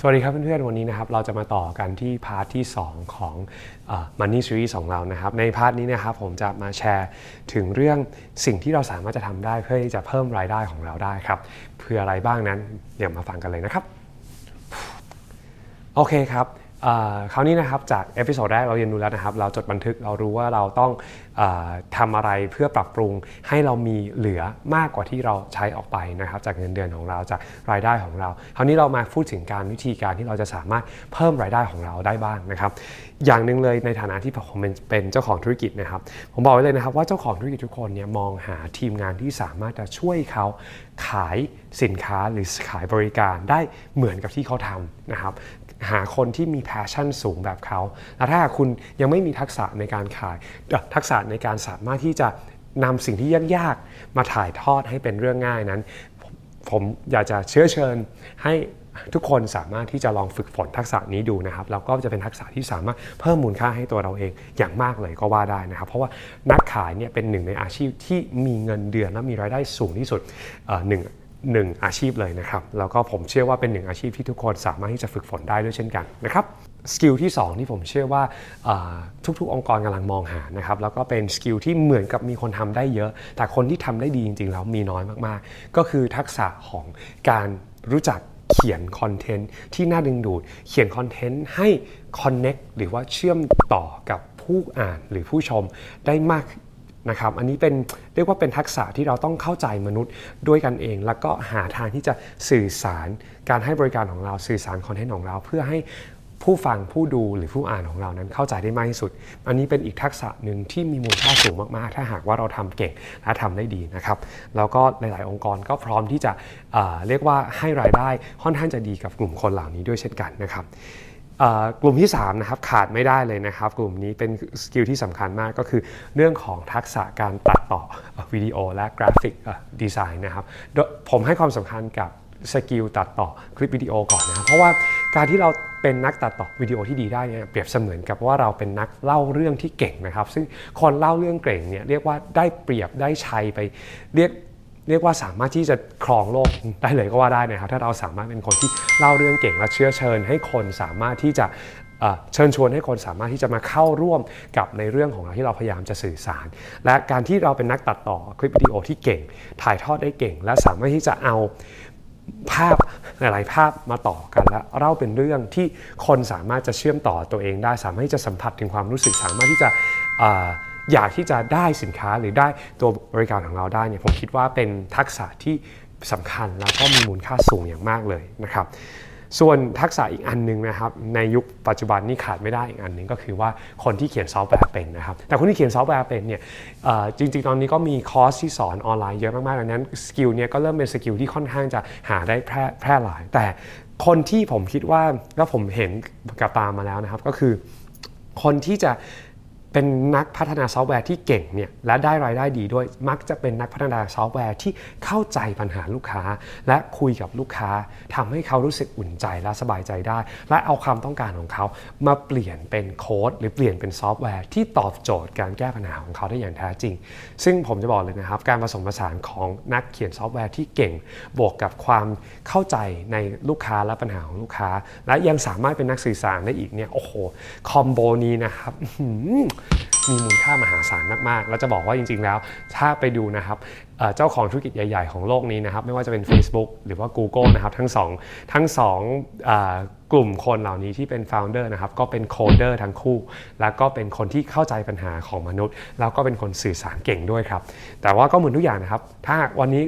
สวัสดีครับเพื่อนๆ วันนี้นะครับเราจะมาต่อกันที่ part ที่ 2 ของ Money Series ของเรานะครับ ใน part นี้นะครับผมจะมาแชร์ถึงเรื่องสิ่งที่เราสามารถจะทำได้เพื่อที่จะเพิ่มรายได้ของเราได้ครับเพื่ออะไรบ้างนั้น เดี๋ยวมาฟังกันเลยนะครับ โอเคครับ คราวนี้นะครับจาก episode แรกเราเรียนรู้แล้วนะครับ เราจดบันทึกเรารู้ว่าเราต้องอทำอะไรเพื่อปรับปรุงให้เรามีเหลือมากกว่าที่เราใช้ออกไปนะครับ จากเงินเดือนของเราจากรายได้ของเรา คราวนี้เรามาพูดถึงการวิธีการที่เราจะสามารถเพิ่มรายได้ของเราได้บ้างนะครับ อย่างหนึ่งเลยในฐานะที่ผมเป็นเจ้าของธุรกิจนะครับ ผมบอกไว้เลยนะครับว่าเจ้าของธุรกิจทุกคนเนี่ยมองหาทีมงานที่สามารถจะช่วยเขา ขายสินค้าหรือขายบริการได้เหมือนกับที่เขาทำนะครับหาคนที่มี passion สูงแบบเขา แล้วถ้าคุณยังไม่มีทักษะในการขาย ทักษะในการสามารถที่จะนำสิ่งที่ยากๆ มาถ่ายทอดให้เป็นเรื่องง่ายนั้น ผมอยากจะเชื้อเชิญให้ ทุกคนสามารถที่จะลองฝึกฝนทักษะนี้ดูนะครับแล้วก็จะเป็นทักษะที่สามารถเพิ่มมูลค่าให้ตัวเราเองอย่างมากเลยก็ว่าได้นะครับ เพราะว่านักขายเนี่ยเป็นหนึ่งในอาชีพที่มีเงินเดือนและมีรายได้สูงที่สุดหนึ่งหนึ่งอาชีพเลยนะครับ แล้วก็ผมเชื่อว่าเป็นหนึ่งอาชีพที่ทุกคนสามารถที่จะฝึกฝนได้ด้วยเช่นกันนะครับสกิลที่ 2 ที่ผมเชื่อว่าทุกๆ องค์กรกำลังมองหานะครับแล้วก็เป็น skill ที่เหมือนกับมีคนทำได้เยอะ แต่คนที่ทำได้ดีจริงๆแล้วมีน้อยมากๆ ก็คือทักษะของการรู้จัก เขียน content ที่น่าดึงดูด เขียน content ให้ connect หรือว่าเชื่อมต่อกับผู้อ่านหรือผู้ชมได้มากนะครับ อันนี้เป็นเรียกว่าเป็นทักษะที่เราต้องเข้าใจมนุษย์ด้วยกันเอง แล้วก็หาทางที่จะสื่อสารการให้บริการของเราสื่อสาร content ของเราเพื่อให้ ผู้ฟังผู้ดูหรือผู้อ่านของเรานั้นเข้าใจได้มากที่สุด อันนี้เป็นอีกทักษะหนึ่งที่มีมูลค่าสูงมากๆ ถ้าหากว่าเราทำเก่งและทำได้ดีนะครับ แล้วก็หลาย ๆ องค์กรก็พร้อมที่จะเรียกว่าให้รายได้ค่อนข้างจะดีกับกลุ่มคนเหล่านี้ด้วยเช่นกันนะครับกลุ่มที่3นะครับขาดไม่ได้เลยนะครับ กลุ่มนี้เป็น skill ที่สำคัญมากก็คือ เรื่องของทักษะการตัดต่อวิดีโอและ graphic design นะครับผมให้ความสำคัญกับskill ตัดต่อคลิปวิดีโอก่อนนะครับเพราะว่าการที่เรา เป็นนักตัดต่อวิดีโอที่ดีได้เนี่ยเปรียบเสมือนกับว่าเราเป็นนักเล่าเรื่องที่เก่งนะครับ ซึ่งคนเล่าเรื่องเก่งเนี่ยเรียกว่าได้เปรียบได้ชัยไปเรียกเรียกว่าสามารถที่จะครองโลกได้เลยก็ว่าได้นะครับ ถ้าเราสามารถเป็นคนที่เล่าเรื่องเก่งและเชื้อเชิญ ให้คนสามารถที่จะเชิญชวนให้คนสามารถที่จะมาเข้าร่วมกับในเรื่องของเราที่เราพยายามจะสื่อสาร และการที่เราเป็นนักตัดต่อคลิปวิดีโอที่เก่ง ถ่ายทอดได้เก่ง และสามารถที่จะเอา ภาพหลายๆภาพมาต่อกันและเล่าเป็นเรื่องที่คนสามารถจะเชื่อมต่อตัวเองได้ สามารถที่จะสัมผัสถึงความรู้สึกสามารถที่จะอยากที่จะได้สินค้าหรือได้ตัวบริการของเราได้เนี่ยผมคิดว่าเป็นทักษะที่สำคัญแล้วก็มีมูลค่าสูงอย่างมากเลยนะครับ ส่วนทักษะอีกอันนึงนะครับในยุคปัจจุบันนี่ขาดไม่ได้อีกอันนึงก็คือว่าคนที่เขียนซอฟต์แวร์เป็นนะครับแต่คนที่เขียนซอฟต์แวร์เป็นเนี่ยจริง ๆ ตอนนี้ก็มีคอร์สที่สอนออนไลน์เยอะมากๆดังนั้น skill เนี่ยก็เริ่มเป็นสกิลที่ค่อนข้างจะหาได้แพร่แพร่หลาย แต่คนที่ผมคิดว่าแล้วผมเห็นกับตามาแล้วนะครับก็คือคนที่จะ เป็นนักพัฒนาซอฟต์แวร์ที่เก่งเนี่ยและได้รายได้ดีด้วยมักจะเป็นนักพัฒนาซอฟต์แวร์ที่เข้าใจปัญหาลูกค้า และคุยกับลูกค้าทำให้เขารู้สึกอุ่นใจและสบายใจได้ และเอาความต้องการของเขามาเปลี่ยนเป็นโค้ดหรือเปลี่ยนเป็นซอฟต์แวร์ที่ตอบโจทย์การแก้ปัญหาของเขาได้อย่างแท้จริง ซึ่งผมจะบอกเลยนะครับ การผสมผสานของนักเขียนซอฟต์แวร์ที่เก่ง บวกกับความเข้าใจในลูกค้าและปัญหาของลูกค้า และยังสามารถเป็นนักสื่อสารได้อีกเนี่ยโอ้โห combo นี้นะครับมีมูลค่ามหาศาลมากๆ แล้วจะบอกว่าจริง ๆ แล้ว ถ้าไปดูนะครับเจ้าของธุรกิจใหญ่ ๆ ของโลกนี้นะครับ ไม่ว่าจะเป็น Facebook หรือว่า Google นะครับ ทั้งสองทั้งสอง กลุ่มคนเหล่านี้ที่เป็น founder นะครับก็เป็น coder ทั้งคู่ แล้วก็เป็นคนที่เข้าใจปัญหาของมนุษย์ แล้วก็เป็นคนสื่อสารเก่งด้วยครับ แต่ว่าก็เหมือนทุกอย่างนะครับ ถ้าวันนี้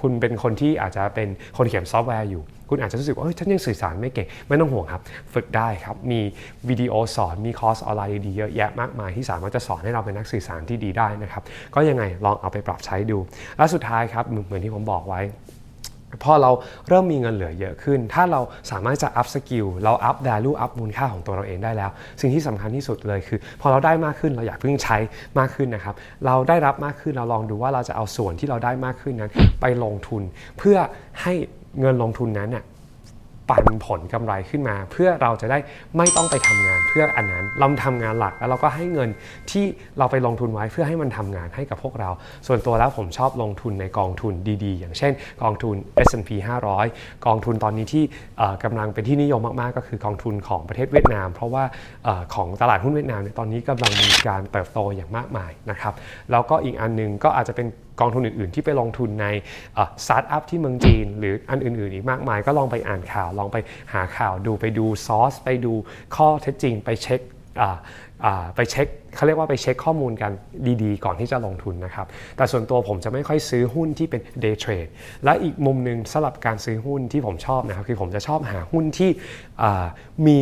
คุณเป็นคนที่อาจจะเป็นคนเขียนซอฟต์แวร์อยู่ คุณอาจจะรู้สึกว่าเฮ้ยฉันยังสื่อสารไม่เก่ง ไม่ต้องห่วงครับ ฝึกได้ครับ มีวิดีโอสอนมีคอร์สออนไลน์ดีเยอะแยะมากมายที่สามารถจะสอนให้เราเป็นนักสื่อสารที่ดีได้นะครับก็ยังไงลองเอาไปปรับใช้ดู และสุดท้ายครับเหมือนที่ผมบอกไว้ พอเราเริ่มมีเงินเหลือเยอะขึ้น ถ้าเราสามารถจะอัพสกิลเราอัพ value อัพมูลค่าของตัวเราเองได้แล้ว สิ่งที่สำคัญที่สุดเลยคือ พอเราได้มากขึ้นเราอย่าเพิ่งใช้มากขึ้นนะครับ เราได้รับมากขึ้นเราลองดูว่าเราจะเอาส่วนที่เราได้มากขึ้นนั้น ไปลงทุนเพื่อให้เงินลงทุนนั้นเนี่ย ปันผลกำไรขึ้นมา เพื่อเราจะได้ไม่ต้องไปทำงานเพื่ออันนั้นเราทำงานหลักแล้วเราก็ให้เงินที่เราไปลงทุนไว้เพื่อให้มันทำงานให้กับพวกเรา ส่วนตัวแล้วผมชอบลงทุนในกองทุนดีๆ อย่างเช่น กองทุน S&P 500 กองทุนตอนนี้ที่กำลังเป็นที่นิยมมากๆ ก็คือกองทุนของประเทศเวียดนาม เพราะว่าของตลาดหุ้นเวียดนามตอนนี้กำลังมีการเติบโตอย่างมากมายนะครับแล้วก็อีกอันนึงก็อาจจะเป็น กองทุนอื่น ๆ ที่ไปลงทุนในสตาร์ทอัพที่เมืองจีน หรืออันอื่น ๆ อีกมากมาย ก็ลองไปอ่านข่าว ลองไปหาข่าวดูไปดูซอส ไปดูข้อเท็จจริงไปเช็คไปเช็คเขาเรียกว่าไปเช็คข้อมูลกันดีๆ ก่อนที่จะลงทุนนะครับ แต่ส่วนตัวผมจะไม่ค่อยซื้อหุ้นที่เป็น day trade และอีกมุมหนึ่งสำหรับการซื้อหุ้นที่ผมชอบนะครับ คือผมจะชอบหาหุ้นที่มี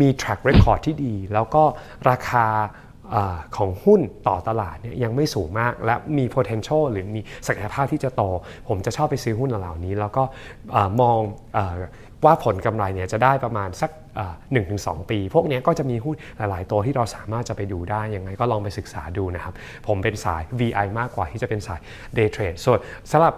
มี track record ที่ดี แล้วก็ราคา ของหุ้นต่อตลาดเนี่ยยังไม่สูงมาก และมี potential หรือมีศักยภาพที่จะโต ผมจะชอบไปซื้อหุ้นเหล่านี้ แล้วก็มองว่าผลกำไรเนี่ยจะได้ประมาณสักหนึ่งถึงสปี พวกนี้ก็จะมีหุ้นหลาย ๆ ตัวที่เราสามารถจะไปดูได้ ยังไงก็ลองไปศึกษาดูนะครับ ผมเป็นสาย VI มากกว่าที่จะเป็นสาย Day Trade ส่วนสำหรับ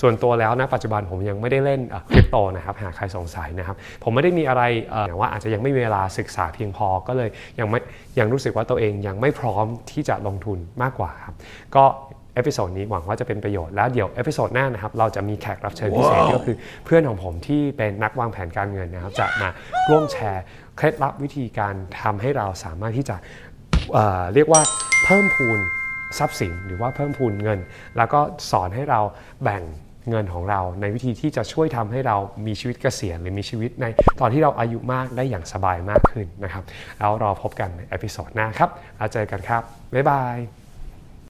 ส่วนตัวแล้วนะปัจจุบันผมยังไม่ได้เล่นคริปโตนะครับหากใครสงสัยนะครับ ผมไม่ได้มีอะไรแต่ว่าอาจจะยังไม่มีเวลาศึกษาเพียงพอก็เลยยังไม่ยังรู้สึกว่าตัวเองยังไม่พร้อมที่จะลงทุนมากกว่าครับก็ episode นี้หวังว่าจะเป็นประโยชน์แล้วเดี๋ยว episode หน้านะครับเราจะมีแขกรับเชิญพิเศษก็คือเพื่อนของผมที่เป็นนักวางแผนการเงินนะครับ จะมาร่วมแชร์เคล็ดลับวิธีการทำให้เราสามารถที่จะเรียกว่าเพิ่มพูน ทรัพย์สินหรือว่าเพิ่มพูนเงิน แล้วก็สอนให้เราแบ่งเงินของเราในวิธีที่จะช่วยทำให้เรามีชีวิตเกษียณหรือมีชีวิตในตอนที่เราอายุมากได้อย่างสบายมากขึ้นนะครับ แล้วรอพบกันใน episode หน้าครับแล้วเจอกันครับ บ๊ายบาย